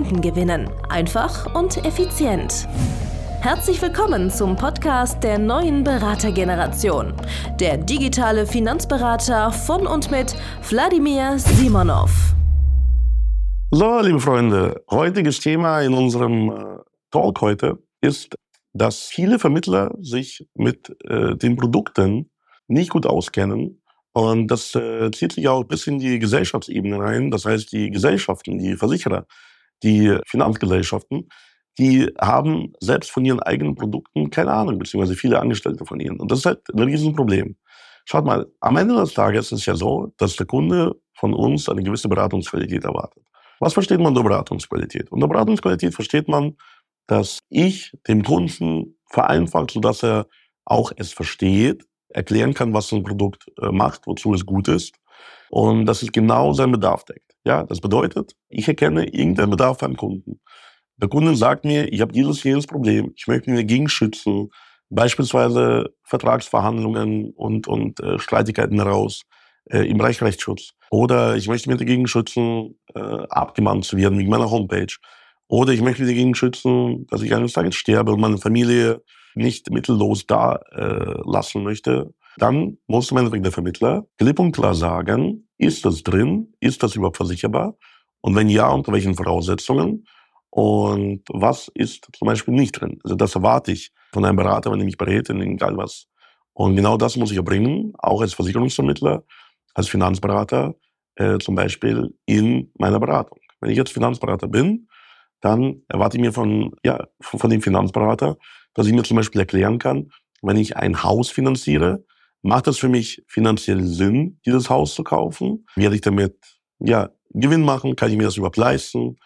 Kunden gewinnen. Einfach und effizient. Herzlich willkommen zum Podcast der neuen Beratergeneration. Der digitale Finanzberater von und mit Wladimir Simonov. So, liebe Freunde, heutiges Thema in unserem äh, Talk heute ist, dass viele Vermittler sich mit äh, den Produkten nicht gut auskennen. Und das äh, zieht sich auch bis in die Gesellschaftsebene rein. Das heißt, die Gesellschaften, die Versicherer, die Finanzgesellschaften, die haben selbst von ihren eigenen Produkten keine Ahnung, beziehungsweise viele Angestellte von ihnen. Und das ist halt ein Riesenproblem. Schaut mal, am Ende des Tages ist es ja so, dass der Kunde von uns eine gewisse Beratungsqualität erwartet. Was versteht man unter Beratungsqualität? Unter Beratungsqualität versteht man, dass ich dem Kunden vereinfacht, sodass er auch es versteht, erklären kann, was ein Produkt äh, macht, wozu es gut ist und dass es genau seinen Bedarf deckt. Ja, das bedeutet, ich erkenne irgendeinen Bedarf beim Kunden. Der Kunde sagt mir, ich habe dieses, jenes Problem, ich möchte mich dagegen schützen, beispielsweise Vertragsverhandlungen und, und äh, Streitigkeiten heraus äh, im Bereich Rechtsschutz. Oder ich möchte mich dagegen schützen, äh, abgemahnt zu werden wegen meiner Homepage. Oder ich möchte mich dagegen schützen, dass ich eines Tages sterbe und meine Familie nicht mittellos da äh, lassen möchte. Dann muss Endeffekt der Vermittler klipp und klar sagen, ist das drin? Ist das überhaupt versicherbar? Und wenn ja, unter welchen Voraussetzungen? Und was ist zum Beispiel nicht drin? Also das erwarte ich von einem Berater, wenn er mich berät, egal was. Und genau das muss ich erbringen, auch als Versicherungsvermittler, als Finanzberater, äh, zum Beispiel in meiner Beratung. Wenn ich jetzt Finanzberater bin, dann erwarte ich mir von, ja, von dem Finanzberater, dass ich mir zum Beispiel erklären kann, wenn ich ein Haus finanziere, Macht es für mich finanziell Sinn, dieses Haus zu kaufen? Werde ich damit ja, Gewinn machen? Kann ich mir das überhaupt leisten?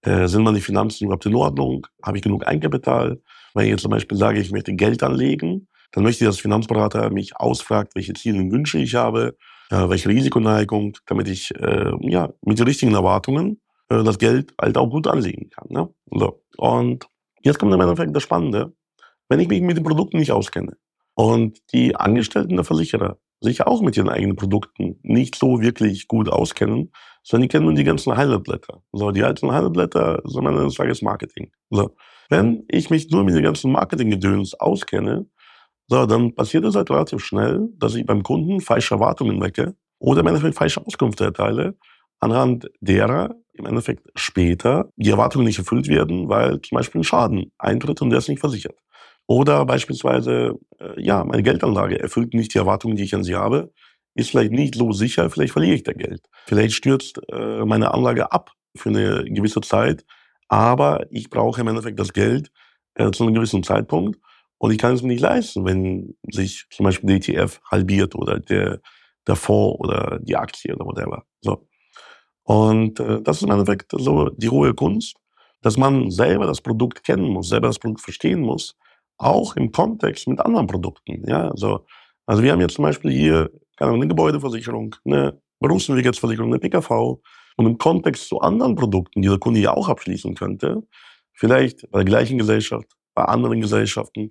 Äh, sind meine Finanzen überhaupt in Ordnung? Habe ich genug Eigenkapital? Wenn ich jetzt zum Beispiel sage, ich möchte Geld anlegen, dann möchte ich, dass Finanzberater mich ausfragt, welche Ziele und Wünsche ich habe, äh, welche Risikoneigung, damit ich äh, ja, mit den richtigen Erwartungen äh, das Geld halt auch gut anlegen kann. Ne? So. Und jetzt kommt im Endeffekt das Spannende. Wenn ich mich mit den Produkten nicht auskenne, und die Angestellten der Versicherer sich auch mit ihren eigenen Produkten nicht so wirklich gut auskennen, sondern die kennen nur die ganzen Highlightblätter. So, die alten Highlightblätter sind am Ende des Marketing. So, wenn ich mich nur mit den ganzen Marketinggedöns auskenne, so, dann passiert es halt relativ schnell, dass ich beim Kunden falsche Erwartungen wecke oder im Endeffekt falsche Auskünfte erteile, anhand derer im Endeffekt später die Erwartungen nicht erfüllt werden, weil zum Beispiel ein Schaden eintritt und der ist nicht versichert. Oder beispielsweise, äh, ja, meine Geldanlage erfüllt nicht die Erwartungen, die ich an sie habe, ist vielleicht nicht so sicher, vielleicht verliere ich da Geld. Vielleicht stürzt äh, meine Anlage ab für eine gewisse Zeit, aber ich brauche im Endeffekt das Geld äh, zu einem gewissen Zeitpunkt und ich kann es mir nicht leisten, wenn sich zum Beispiel der ETF halbiert oder der, der Fonds oder die Aktie oder whatever. So. Und das ist im Endeffekt so die hohe Kunst, dass man selber das Produkt kennen muss, selber das Produkt verstehen muss, auch im Kontext mit anderen Produkten. Ja, also, also wir haben jetzt zum Beispiel hier eine Gebäudeversicherung, eine Berufsnavigatsversicherung, eine PKV und im Kontext zu anderen Produkten, die der Kunde ja auch abschließen könnte, vielleicht bei der gleichen Gesellschaft, bei anderen Gesellschaften,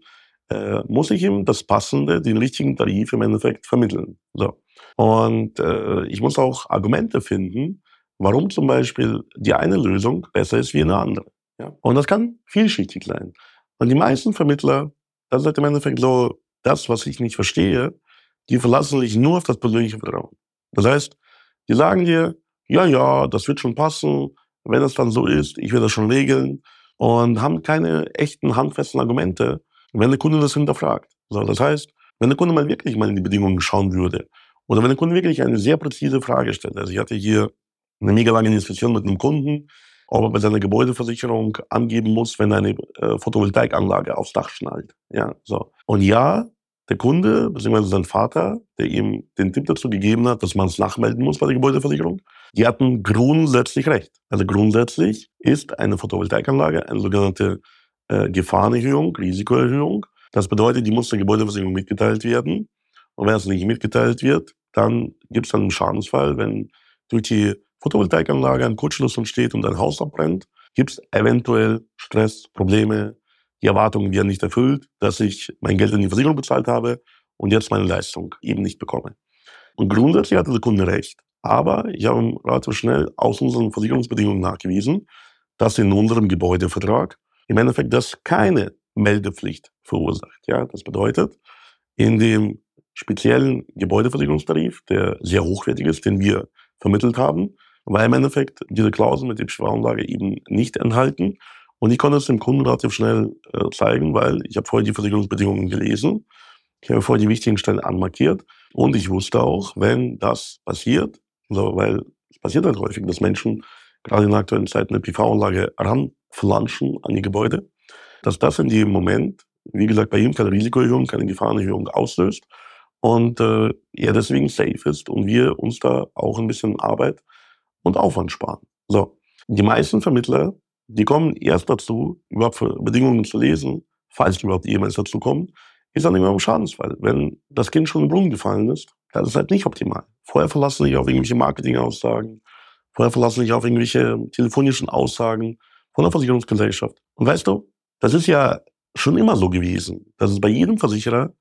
äh, muss ich ihm das Passende, den richtigen Tarif im Endeffekt vermitteln. So. Und äh, ich muss auch Argumente finden, warum zum Beispiel die eine Lösung besser ist wie eine andere. Ja? Und das kann vielschichtig sein. Und die meisten Vermittler, das ist im Endeffekt so das, was ich nicht verstehe, die verlassen sich nur auf das persönliche Vertrauen. Das heißt, die sagen dir, ja, ja, das wird schon passen, wenn es dann so ist, ich werde das schon regeln und haben keine echten handfesten Argumente, wenn der Kunde das hinterfragt. So, das heißt, wenn der Kunde mal wirklich mal in die Bedingungen schauen würde oder wenn der Kunde wirklich eine sehr präzise Frage stellt, also ich hatte hier eine mega lange Diskussion mit einem Kunden, ob bei seiner Gebäudeversicherung angeben muss, wenn eine äh, Photovoltaikanlage aufs Dach schnallt. Ja, so. Und ja, der Kunde bzw. sein Vater, der ihm den Tipp dazu gegeben hat, dass man es nachmelden muss bei der Gebäudeversicherung, die hatten grundsätzlich recht. Also grundsätzlich ist eine Photovoltaikanlage eine sogenannte äh, Gefahrenerhöhung, Risikoerhöhung. Das bedeutet, die muss der Gebäudeversicherung mitgeteilt werden. Und wenn es nicht mitgeteilt wird, dann gibt es einen Schadensfall, wenn durch die Photovoltaikanlage ein Kurzschluss entsteht und ein Haus abbrennt, gibt es eventuell Stress, Probleme, die Erwartungen werden nicht erfüllt, dass ich mein Geld in die Versicherung bezahlt habe und jetzt meine Leistung eben nicht bekomme. Und grundsätzlich hatte der Kunde recht. Aber ich habe relativ schnell aus unseren Versicherungsbedingungen nachgewiesen, dass in unserem Gebäudevertrag im Endeffekt das keine Meldepflicht verursacht. Ja, das bedeutet, in dem speziellen Gebäudeversicherungstarif, der sehr hochwertig ist, den wir vermittelt haben, war im Endeffekt diese Klausel mit der Beschwerunlage eben nicht enthalten. Und ich konnte es dem Kunden relativ schnell äh, zeigen, weil ich habe vorher die Versicherungsbedingungen gelesen. Ich habe vorher die wichtigen Stellen anmarkiert. Und ich wusste auch, wenn das passiert, also, weil es passiert halt häufig, dass Menschen gerade in der aktuellen Zeit eine PV-Anlage ranflanschen an die Gebäude, dass das in dem Moment, wie gesagt, bei ihm keine Risikoerhöhung, keine Gefahrenerhöhung auslöst und äh, er deswegen safe ist und wir uns da auch ein bisschen Arbeit und Aufwand sparen. So, die meisten Vermittler die kommen erst dazu, überhaupt für Bedingungen zu lesen, falls überhaupt jemals dazu kommen, ist dann immer ein Schadensfall. Wenn das Kind schon im Brunnen gefallen ist, dann ist es halt nicht optimal. Vorher verlassen sich auf irgendwelche Marketingaussagen, vorher verlassen sich auf irgendwelche telefonischen Aussagen von der Versicherungsgesellschaft. Und weißt du, das ist ja schon immer so gewesen, dass es bei jedem Versicherer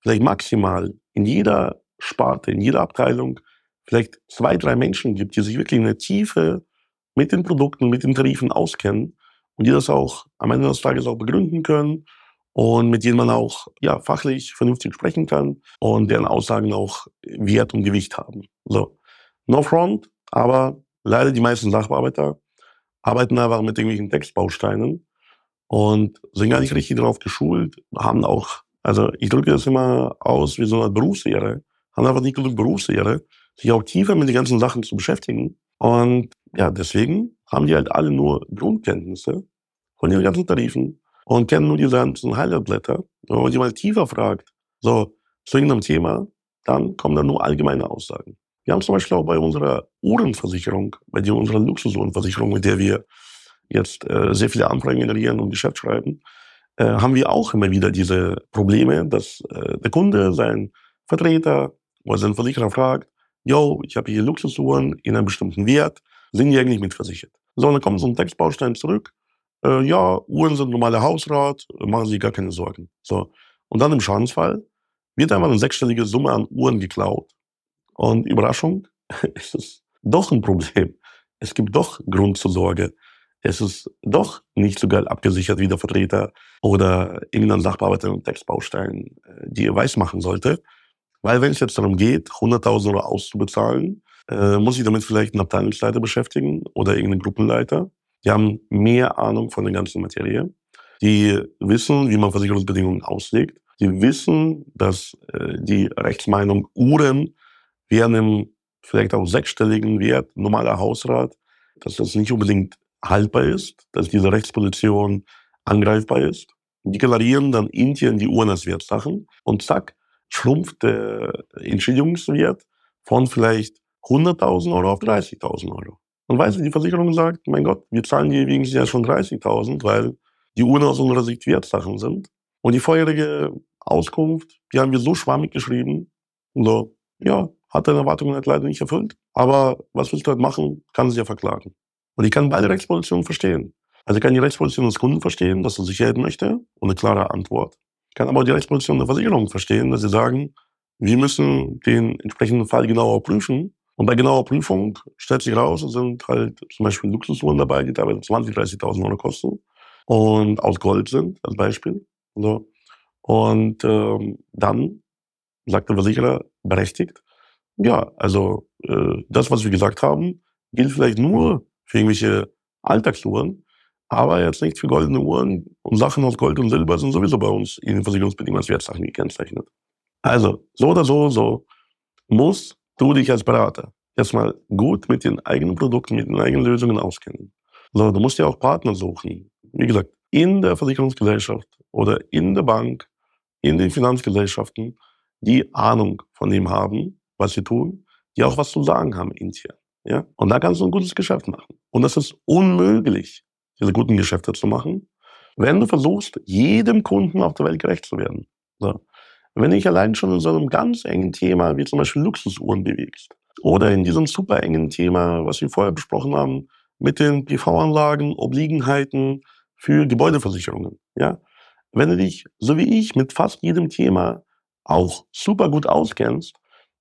vielleicht maximal in jeder Sparte, in jeder Abteilung vielleicht zwei, drei Menschen gibt, die sich wirklich in der Tiefe mit den Produkten, mit den Tarifen auskennen und die das auch am Ende des Tages auch begründen können und mit denen man auch ja, fachlich vernünftig sprechen kann und deren Aussagen auch Wert und Gewicht haben. So, no front, aber leider die meisten Sachbearbeiter arbeiten einfach mit irgendwelchen Textbausteinen und sind gar nicht richtig darauf geschult, haben auch, also ich drücke das immer aus wie so eine Berufslehre, haben einfach nicht genug Berufslehre, sich auch tiefer mit den ganzen Sachen zu beschäftigen und ja, deswegen haben die halt alle nur Grundkenntnisse von den ganzen Tarifen und kennen nur diese ganzen Highlightblätter. Wenn man die mal tiefer fragt, so zu irgendeinem Thema, dann kommen da nur allgemeine Aussagen. Wir haben zum Beispiel auch bei unserer Uhrenversicherung, bei der unserer Luxusuhrenversicherung, mit der wir jetzt äh, sehr viele Anfragen generieren und Geschäft schreiben, äh, haben wir auch immer wieder diese Probleme, dass äh, der Kunde seinen Vertreter oder seinen Versicherer fragt, yo, ich habe hier Luxusuhren in einem bestimmten Wert, sind die eigentlich mitversichert? So, dann kommt so ein Textbaustein zurück. Äh, ja, Uhren sind normale Hausrat, machen Sie gar keine Sorgen. So. Und dann im Schadensfall wird einmal eine sechsstellige Summe an Uhren geklaut. Und Überraschung, es ist doch ein Problem. Es gibt doch Grund zur Sorge. Es ist doch nicht so geil abgesichert wie der Vertreter oder irgendein Sachbearbeiter und Textbaustein äh, dir weiß machen sollte. Weil wenn es jetzt darum geht, 100.000 Euro auszubezahlen, äh, muss ich damit vielleicht einen Abteilungsleiter beschäftigen oder irgendeinen Gruppenleiter. Die haben mehr Ahnung von der ganzen Materie. Die wissen, wie man Versicherungsbedingungen auslegt. Die wissen, dass äh, die Rechtsmeinung Uhren während einem vielleicht auch sechsstelligen Wert normaler Hausrat, dass das nicht unbedingt haltbar ist, dass diese Rechtsposition angreifbar ist. Die deklarieren dann intern die Uhren als Wertsachen und zack, schrumpft der Entschädigungswert von vielleicht 100.000 Euro auf 30.000 Euro. Und weißt du, die Versicherung sagt, mein Gott, wir zahlen dir wegen ja schon 30.000, weil die Uhren aus unserer Sicht Wertsachen sind. Und die vorherige Auskunft, die haben wir so schwammig geschrieben. Und so, ja, hat deine Erwartungen halt leider nicht erfüllt. Aber was willst du halt machen? Kann sie ja verklagen. Und ich kann beide Rechtspositionen verstehen. Also ich kann die Rechtsposition des Kunden verstehen, dass er Sicherheit möchte und eine klare Antwort. Ich kann aber die Rechtsposition der Versicherung verstehen, dass sie sagen, wir müssen den entsprechenden Fall genauer prüfen. Und bei genauer Prüfung stellt sich raus, es sind halt zum Beispiel Luxusuhren dabei, die teilweise 20.000, 30.000 Euro kosten und aus Gold sind, als Beispiel. So. Und ähm, dann sagt der Versicherer berechtigt, ja, also äh, das, was wir gesagt haben, gilt vielleicht nur für irgendwelche Alltagsuhren, aber jetzt nicht für goldene Uhren und Sachen aus Gold und Silber sind sowieso bei uns in den Versicherungsbedingungen als Wertsachen gekennzeichnet. Also, so oder so, so musst du dich als Berater erstmal gut mit den eigenen Produkten, mit den eigenen Lösungen auskennen. So, du musst ja auch Partner suchen. Wie gesagt, in der Versicherungsgesellschaft oder in der Bank, in den Finanzgesellschaften, die Ahnung von dem haben, was sie tun, die auch was zu sagen haben intern. Ja? Und da kannst du ein gutes Geschäft machen. Und das ist unmöglich, diese guten Geschäfte zu machen, wenn du versuchst, jedem Kunden auf der Welt gerecht zu werden. So. Wenn ich allein schon in so einem ganz engen Thema wie zum Beispiel Luxusuhren bewegst oder in diesem super engen Thema, was wir vorher besprochen haben, mit den PV-Anlagen, Obliegenheiten für Gebäudeversicherungen, ja, wenn du dich, so wie ich, mit fast jedem Thema auch super gut auskennst,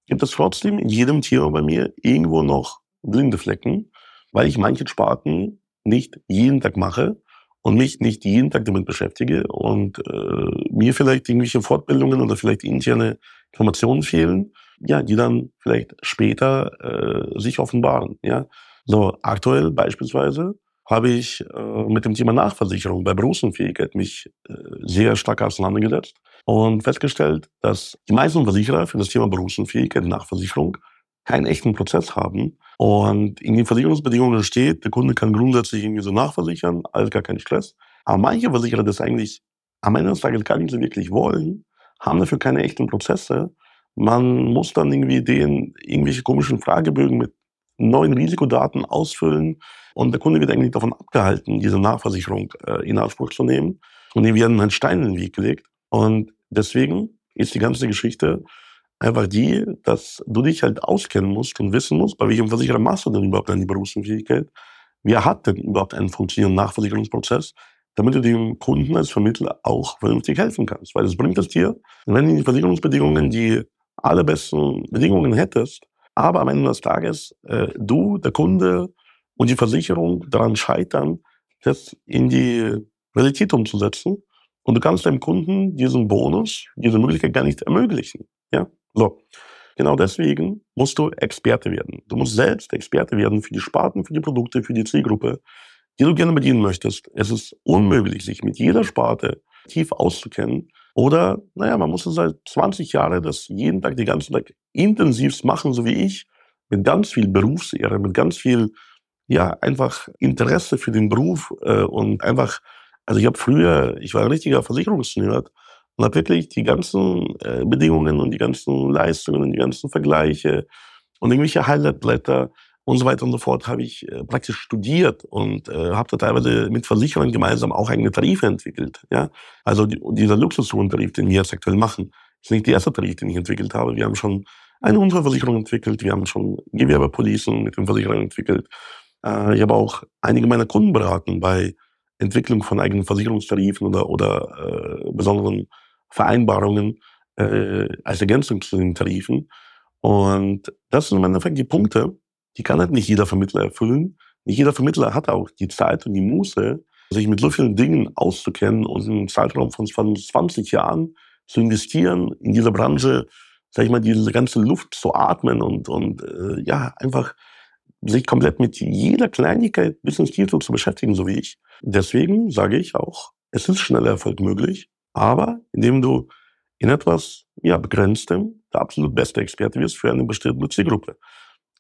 gibt es trotzdem in jedem Thema bei mir irgendwo noch blinde Flecken, weil ich manche Sparten nicht jeden Tag mache und mich nicht jeden Tag damit beschäftige und äh, mir vielleicht irgendwelche Fortbildungen oder vielleicht interne Informationen fehlen, ja, die dann vielleicht später äh, sich offenbaren. Ja, so aktuell beispielsweise habe ich äh, mit dem Thema Nachversicherung bei Berufsunfähigkeit mich äh, sehr stark auseinandergesetzt und festgestellt, dass die meisten Versicherer für das Thema Berufsunfähigkeit Nachversicherung keinen echten Prozess haben. Und in den Versicherungsbedingungen steht, der Kunde kann grundsätzlich irgendwie so nachversichern, alles gar kein Stress. Aber manche Versicherer das eigentlich am Ende des Tages gar nicht so wirklich wollen, haben dafür keine echten Prozesse. Man muss dann irgendwie den irgendwelche komischen Fragebögen mit neuen Risikodaten ausfüllen und der Kunde wird eigentlich davon abgehalten, diese Nachversicherung äh, in Anspruch zu nehmen. Und die werden einen Stein in den Weg gelegt. Und deswegen ist die ganze Geschichte einfach die, dass du dich halt auskennen musst und wissen musst, bei welchem Versicherer machst du denn überhaupt deine Berufsunfähigkeit? Wer hat denn überhaupt einen funktionierenden Nachversicherungsprozess? damit du dem Kunden als Vermittler auch vernünftig helfen kannst. Weil es bringt es dir, wenn du die Versicherungsbedingungen die allerbesten Bedingungen hättest, aber am Ende des Tages äh, du, der Kunde und die Versicherung daran scheitern, das in die Realität umzusetzen. Und du kannst deinem Kunden diesen Bonus, diese Möglichkeit gar nicht ermöglichen. Ja, so. Genau deswegen musst du Experte werden. Du musst selbst Experte werden für die Sparten, für die Produkte, für die Zielgruppe, die du gerne bedienen möchtest. Es ist unmöglich, sich mit jeder Sparte tief auszukennen. Oder, naja, man muss es seit 20 Jahren das jeden Tag, die ganze Tag intensivst machen, so wie ich, mit ganz viel Berufsehre, mit ganz viel, ja, einfach Interesse für den Beruf äh, und einfach, also ich habe früher, ich war ein richtiger Versicherungsnerd und habe wirklich die ganzen äh, Bedingungen und die ganzen Leistungen und die ganzen Vergleiche und irgendwelche Highlightblätter und so weiter und so fort habe ich äh, praktisch studiert und äh, habe da teilweise mit Versicherern gemeinsam auch eigene Tarife entwickelt. Ja? Also die, dieser Luxustarif, den wir jetzt aktuell machen, ist nicht der erste Tarif, den ich entwickelt habe. Wir haben schon eine Unfallversicherung entwickelt, wir haben schon Gewerbepolicen mit den Versicherern entwickelt. Äh, ich habe auch einige meiner Kunden beraten bei Entwicklung von eigenen Versicherungstarifen oder, oder äh, besonderen Vereinbarungen äh, als Ergänzung zu den Tarifen. Und das sind im Endeffekt die Punkte, die kann halt nicht jeder Vermittler erfüllen. Nicht jeder Vermittler hat auch die Zeit und die Muße, sich mit so vielen Dingen auszukennen und im Zeitraum von 20 Jahren zu investieren in dieser Branche, sag ich mal, diese ganze Luft zu atmen und, und äh, ja, einfach sich komplett mit jeder Kleinigkeit bis ins Tiefe zu beschäftigen, so wie ich. Deswegen sage ich auch, es ist schneller Erfolg möglich, aber indem du in etwas ja, Begrenztem der absolut beste Experte wirst für eine bestimmte Zielgruppe.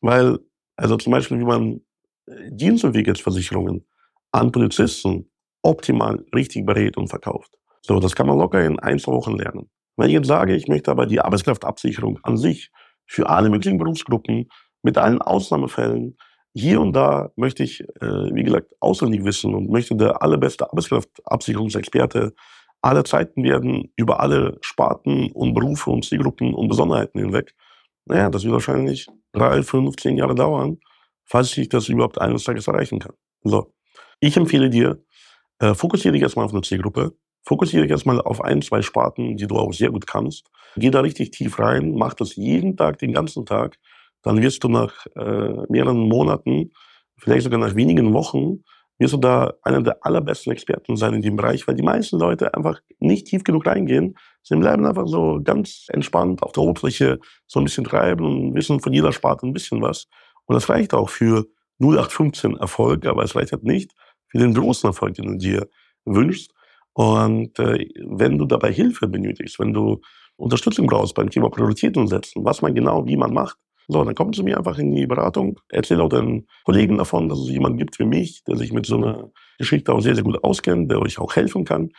Weil also zum Beispiel, wie man äh, Dienstentwicklungsversicherungen an Polizisten optimal richtig berät und verkauft. So, das kann man locker in ein, zwei Wochen lernen. Wenn ich jetzt sage, ich möchte aber die Arbeitskraftabsicherung an sich für alle möglichen Berufsgruppen mit allen Ausnahmefällen, hier und da möchte ich, äh, wie gesagt, auswendig wissen und möchte der allerbeste Arbeitskraftabsicherungsexperte aller Zeiten werden, über alle Sparten und Berufe und Zielgruppen und Besonderheiten hinweg. Naja, das wird wahrscheinlich drei, fünf, zehn Jahre dauern, falls ich das überhaupt eines Tages erreichen kann. So. Ich empfehle dir, äh, fokussiere dich erstmal auf eine Zielgruppe, fokussiere dich erstmal auf ein, zwei Sparten, die du auch sehr gut kannst. Geh da richtig tief rein, mach das jeden Tag, den ganzen Tag. Dann wirst du nach äh, mehreren Monaten, vielleicht sogar nach wenigen Wochen, wirst du da einer der allerbesten Experten sein in dem Bereich, weil die meisten Leute einfach nicht tief genug reingehen. Sie bleiben einfach so ganz entspannt auf der Oberfläche so ein bisschen treiben und wissen von jeder Sparte ein bisschen was. Und das reicht auch für 0815 Erfolg, aber es reicht halt nicht für den großen Erfolg, den du dir wünschst. Und äh, wenn du dabei Hilfe benötigst, wenn du Unterstützung brauchst beim Thema Prioritäten setzen, was man genau wie man macht, so, dann kommen Sie mir einfach in die Beratung, erzähl auch den Kollegen davon, dass es jemanden gibt wie mich, der sich mit so einer Geschichte auch sehr, sehr gut auskennt, der euch auch helfen kann.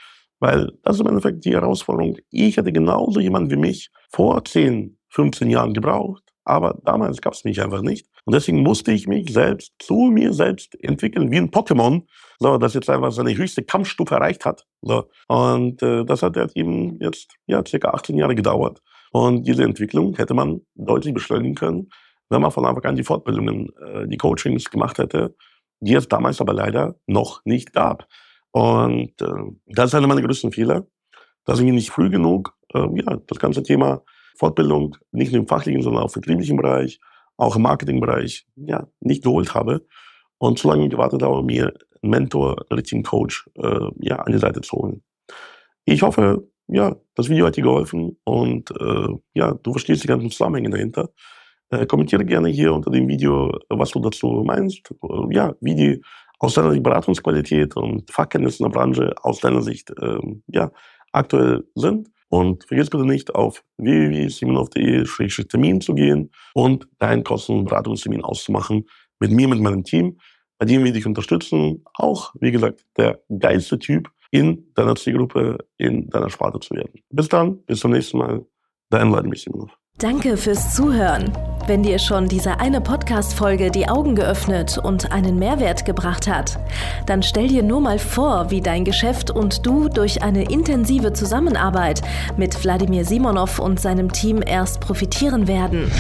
Weil das ist im Endeffekt die Herausforderung. Ich hätte genauso jemanden wie mich vor 10, 15 Jahren gebraucht, aber damals gab es mich einfach nicht. Und deswegen musste ich mich selbst zu mir selbst entwickeln, wie ein Pokémon, so, das jetzt einfach seine höchste Kampfstufe erreicht hat. So. Und äh, das hat halt eben jetzt ja, circa 18 Jahre gedauert. Und diese Entwicklung hätte man deutlich beschleunigen können, wenn man von Anfang an die Fortbildungen, äh, die Coachings gemacht hätte, die es damals aber leider noch nicht gab. Und äh, das ist einer meiner größten Fehler, dass ich nicht früh genug äh, ja, das ganze Thema Fortbildung nicht nur im fachlichen, sondern auch im vertrieblichen Bereich, auch im Marketingbereich ja, nicht geholt habe. Und so lange gewartet habe, mir einen Mentor, einen richtigen Coach äh, ja, an die Seite zu holen. Ich hoffe, ja, das Video hat dir geholfen und äh, ja, du verstehst die ganzen Zusammenhänge dahinter. Äh, kommentiere gerne hier unter dem Video, was du dazu meinst. Äh, ja, wie die aus deiner Sicht Beratungsqualität und Fachkenntnisse in der Branche aus deiner Sicht ähm, ja, aktuell sind. Und vergiss bitte nicht, auf www.simonov.de-termin zu gehen und deinen kostenlosen Beratungstermin auszumachen mit mir, mit meinem Team, bei dem wir dich unterstützen, auch, wie gesagt, der geilste Typ in deiner Zielgruppe, in deiner Sparte zu werden. Bis dann, bis zum nächsten Mal. Dein Vladimir Simonov. Danke fürs Zuhören. Wenn dir schon diese eine Podcast-Folge die Augen geöffnet und einen Mehrwert gebracht hat, dann stell dir nur mal vor, wie dein Geschäft und du durch eine intensive Zusammenarbeit mit Wladimir Simonov und seinem Team erst profitieren werden.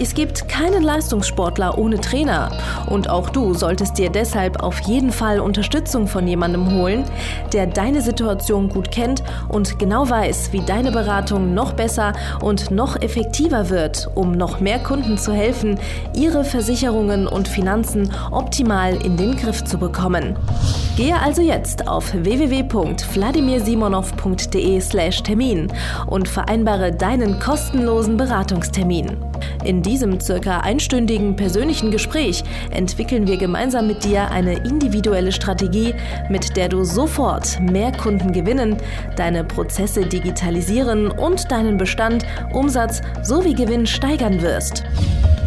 Es gibt keinen Leistungssportler ohne Trainer und auch du solltest dir deshalb auf jeden Fall Unterstützung von jemandem holen, der deine Situation gut kennt und genau weiß, wie deine Beratung noch besser und noch effektiver wird, um noch mehr Kunden zu helfen, ihre Versicherungen und Finanzen optimal in den Griff zu bekommen. Gehe also jetzt auf www.vladimirsimonov.de/termin und vereinbare deinen kostenlosen Beratungstermin. In diesem circa einstündigen persönlichen Gespräch entwickeln wir gemeinsam mit dir eine individuelle Strategie, mit der du sofort mehr Kunden gewinnen, deine Prozesse digitalisieren und deinen Bestand, Umsatz sowie Gewinn steigern wirst.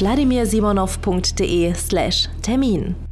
www.vladimirsimonov.de/termin.